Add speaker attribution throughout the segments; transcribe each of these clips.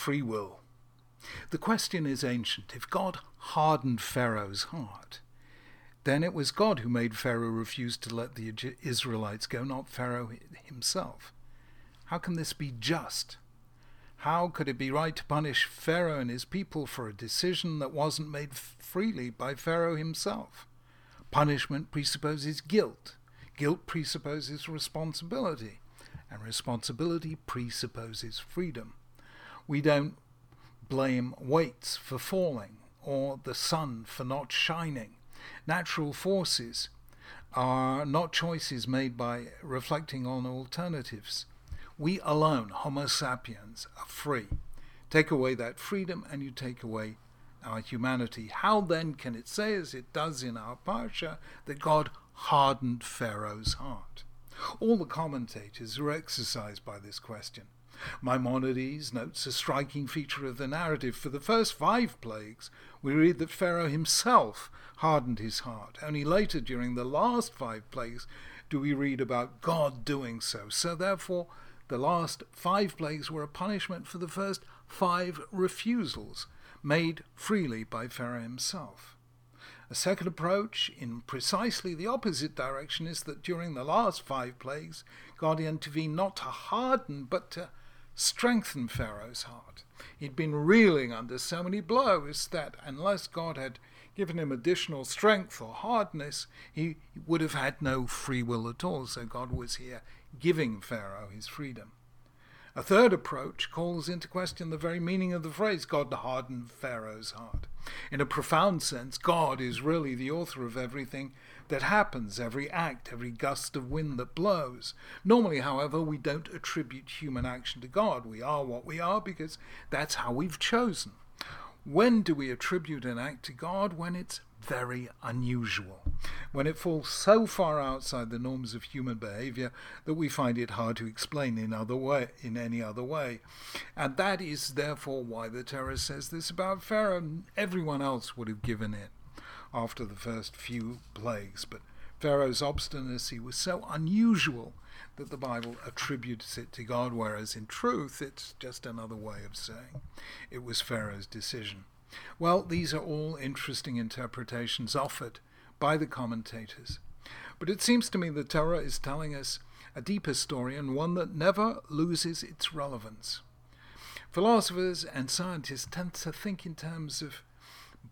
Speaker 1: free will. The question is ancient. If God hardened Pharaoh's heart, then it was God who made Pharaoh refuse to let the Israelites go, not Pharaoh himself. How can this be just? How could it be right to punish Pharaoh and his people for a decision that wasn't made freely by Pharaoh himself? Punishment presupposes guilt. Guilt presupposes responsibility. And responsibility presupposes freedom. We don't blame weights for falling or the sun for not shining. Natural forces are not choices made by reflecting on alternatives. We alone, Homo sapiens, are free. Take away that freedom and you take away our humanity. How then can it say, as it does in our Parsha, that God hardened Pharaoh's heart? All the commentators are exercised by this question. Maimonides notes a striking feature of the narrative. For the first five plagues, we read that Pharaoh himself hardened his heart. Only later, during the last five plagues, do we read about God doing so. So, therefore, the last five plagues were a punishment for the first five refusals made freely by Pharaoh himself. A second approach, in precisely the opposite direction, is that during the last five plagues, God intervened not to harden, but to strengthen Pharaoh's heart. He'd been reeling under so many blows that unless God had given him additional strength or hardness, he would have had no free will at all. So God was here giving Pharaoh his freedom. A third approach calls into question the very meaning of the phrase God hardened Pharaoh's heart. In a profound sense, God is really the author of everything that happens, every act, every gust of wind that blows. Normally, however, we don't attribute human action to God. We are what we are because that's how we've chosen. When do we attribute an act to God? When it's very unusual, when it falls so far outside the norms of human behavior that we find it hard to explain in other way in any other way. And that is therefore why the Torah says this about Pharaoh. Everyone else would have given in after the first few plagues, but Pharaoh's obstinacy was so unusual that the Bible attributes it to God, whereas in truth it's just another way of saying it was Pharaoh's decision. Well, these are all interesting interpretations offered by the commentators. But it seems to me the Torah is telling us a deeper story and one that never loses its relevance. Philosophers and scientists tend to think in terms of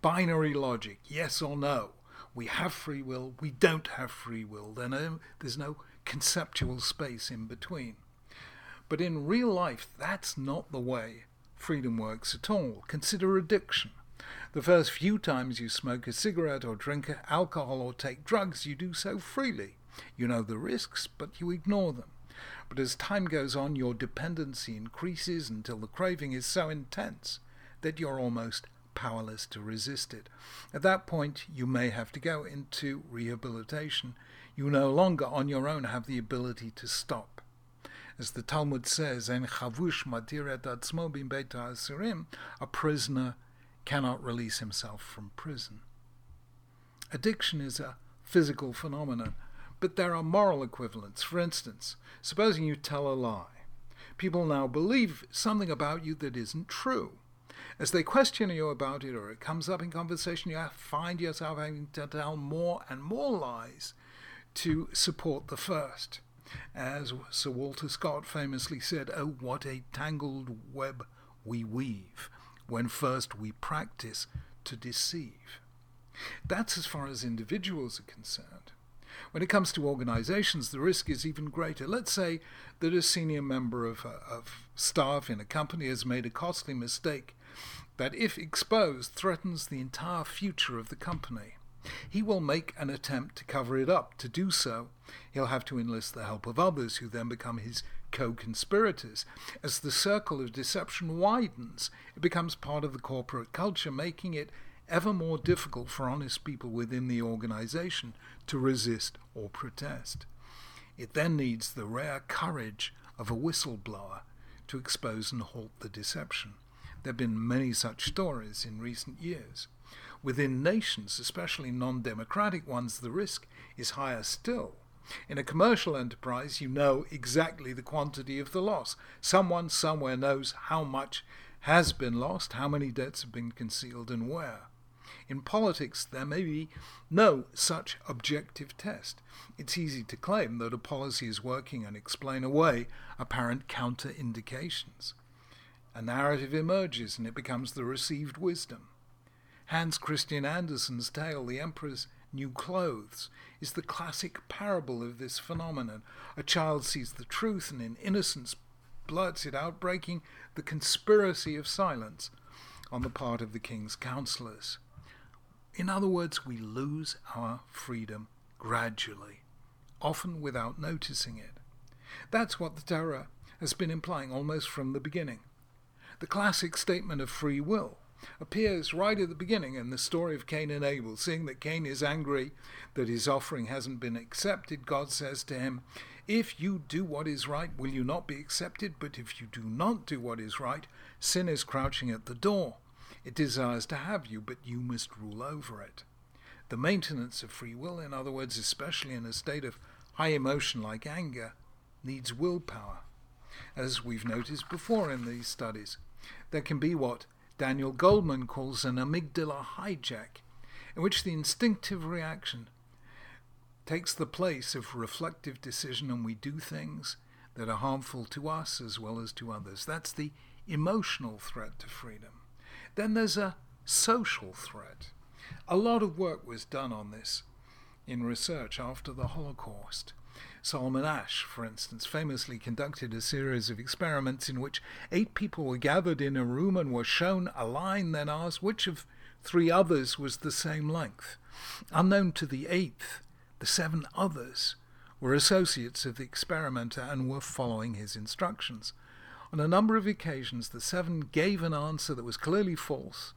Speaker 1: binary logic yes or no. We have free will, we don't have free will. There's no conceptual space in between. But in real life, that's not the way freedom works at all. Consider addiction. The first few times you smoke a cigarette or drink alcohol or take drugs, you do so freely. You know the risks, but you ignore them. But as time goes on, your dependency increases until the craving is so intense that you're almost powerless to resist it. At that point, you may have to go into rehabilitation. You no longer on your own have the ability to stop. As the Talmud says, "En chavush matiret atzmo bim asirim," a prisoner cannot release himself from prison. Addiction is a physical phenomenon, but there are moral equivalents. For instance, supposing you tell a lie. People now believe something about you that isn't true. As they question you about it or it comes up in conversation, you find yourself having to tell more and more lies to support the first. As Sir Walter Scott famously said, Oh, what a tangled web we weave when first we practice to deceive. That's as far as individuals are concerned. When it comes to organizations, the risk is even greater. Let's say that a senior member of, of staff in a company has made a costly mistake that, if exposed, threatens the entire future of the company. He will make an attempt to cover it up. To do so, he'll have to enlist the help of others who then become his co conspirators. As the circle of deception widens, it becomes part of the corporate culture, making it ever more difficult for honest people within the organization to resist or protest. It then needs the rare courage of a whistleblower to expose and halt the deception. There have been many such stories in recent years. Within nations, especially non democratic ones, the risk is higher still. In a commercial enterprise, you know exactly the quantity of the loss. Someone somewhere knows how much has been lost, how many debts have been concealed, and where. In politics, there may be no such objective test. It's easy to claim that a policy is working and explain away apparent counter indications. A narrative emerges and it becomes the received wisdom. Hans Christian Andersen's tale, The Emperor's New Clothes, is the classic parable of this phenomenon. A child sees the truth and in innocence blurts it out, breaking the conspiracy of silence on the part of the king's counselors. In other words, we lose our freedom gradually, often without noticing it. That's what the Torah has been implying almost from the beginning. The classic statement of free will appears right at the beginning in the story of Cain and Abel. Seeing that Cain is angry that his offering hasn't been accepted, God says to him, If you do what is right, will you not be accepted? But if you do not do what is right, sin is crouching at the door. It desires to have you, but you must rule over it. The maintenance of free will, in other words, especially in a state of high emotion like anger, needs willpower. As we've noticed before in these studies, there can be what Daniel Goleman calls an amygdala hijack, in which the instinctive reaction takes the place of reflective decision and we do things that are harmful to us as well as to others. That's the emotional threat to freedom. Then there's a social threat. A lot of work was done on this in research after the Holocaust. Solomon Asch, for instance, famously conducted a series of experiments in which eight people were gathered in a room and were shown a line, then asked which of three others was the same length. Unknown to the eighth, the seven others were associates of the experimenter and were following his instructions. On a number of occasions, the seven gave an answer that was clearly false,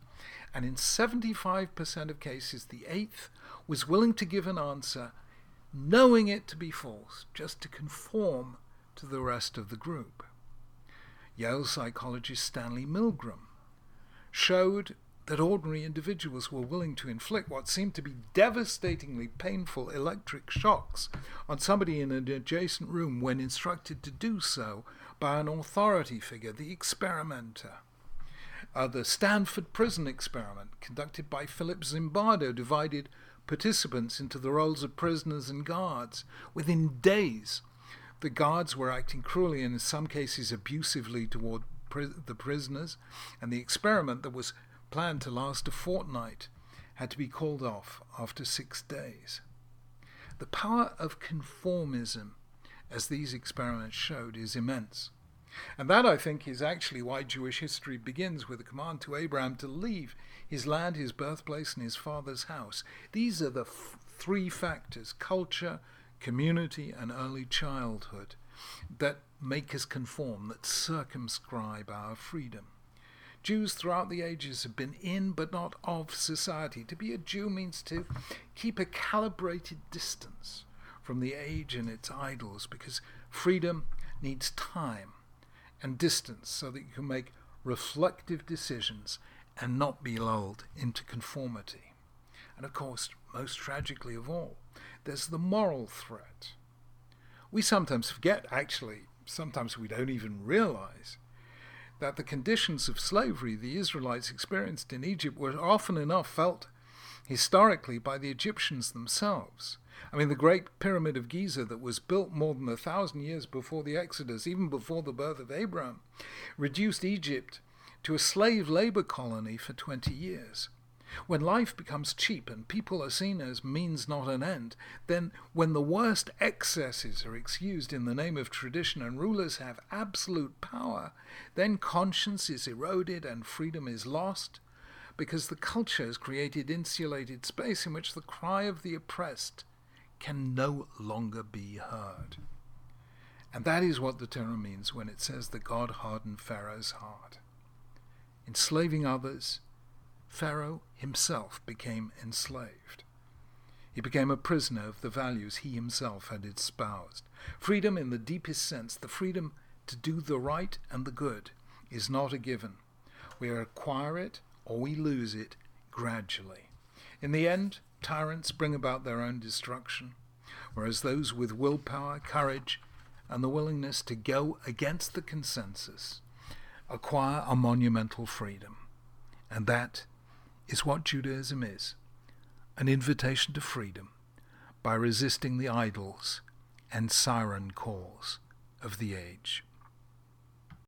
Speaker 1: and in 75% of cases, the eighth was willing to give an answer knowing it to be false, just to conform to the rest of the group. Yale psychologist Stanley Milgram showed that ordinary individuals were willing to inflict what seemed to be devastatingly painful electric shocks on somebody in an adjacent room when instructed to do so by an authority figure, the experimenter. Uh, the Stanford Prison Experiment, conducted by Philip Zimbardo, divided participants into the roles of prisoners and guards. Within days, the guards were acting cruelly and in some cases abusively toward pri- the prisoners, and the experiment that was planned to last a fortnight had to be called off after six days. The power of conformism as these experiments showed, is immense. And that, I think, is actually why Jewish history begins with a command to Abraham to leave his land, his birthplace, and his father's house. These are the f- three factors culture, community, and early childhood that make us conform, that circumscribe our freedom. Jews throughout the ages have been in but not of society. To be a Jew means to keep a calibrated distance from the age and its idols because freedom needs time and distance so that you can make reflective decisions and not be lulled into conformity. And of course, most tragically of all, there's the moral threat. We sometimes forget, actually, sometimes we don't even realize, that the conditions of slavery the Israelites experienced in Egypt were often enough felt historically by the Egyptians themselves. I mean, the Great Pyramid of Giza, that was built more than a thousand years before the Exodus, even before the birth of Abraham, reduced Egypt to a slave labor colony for 20 years. When life becomes cheap and people are seen as means not an end, then when the worst excesses are excused in the name of tradition and rulers have absolute power, then conscience is eroded and freedom is lost, because the culture has created insulated space in which the cry of the oppressed can no longer be heard. And that is what the Torah means when it says that God hardened Pharaoh's heart. Enslaving others, Pharaoh himself became enslaved. He became a prisoner of the values he himself had espoused. Freedom, in the deepest sense, the freedom to do the right and the good, is not a given. We acquire it or we lose it gradually. In the end, tyrants bring about their own destruction, whereas those with willpower, courage, and the willingness to go against the consensus acquire a monumental freedom. And that is what Judaism is an invitation to freedom by resisting the idols and siren calls of the age.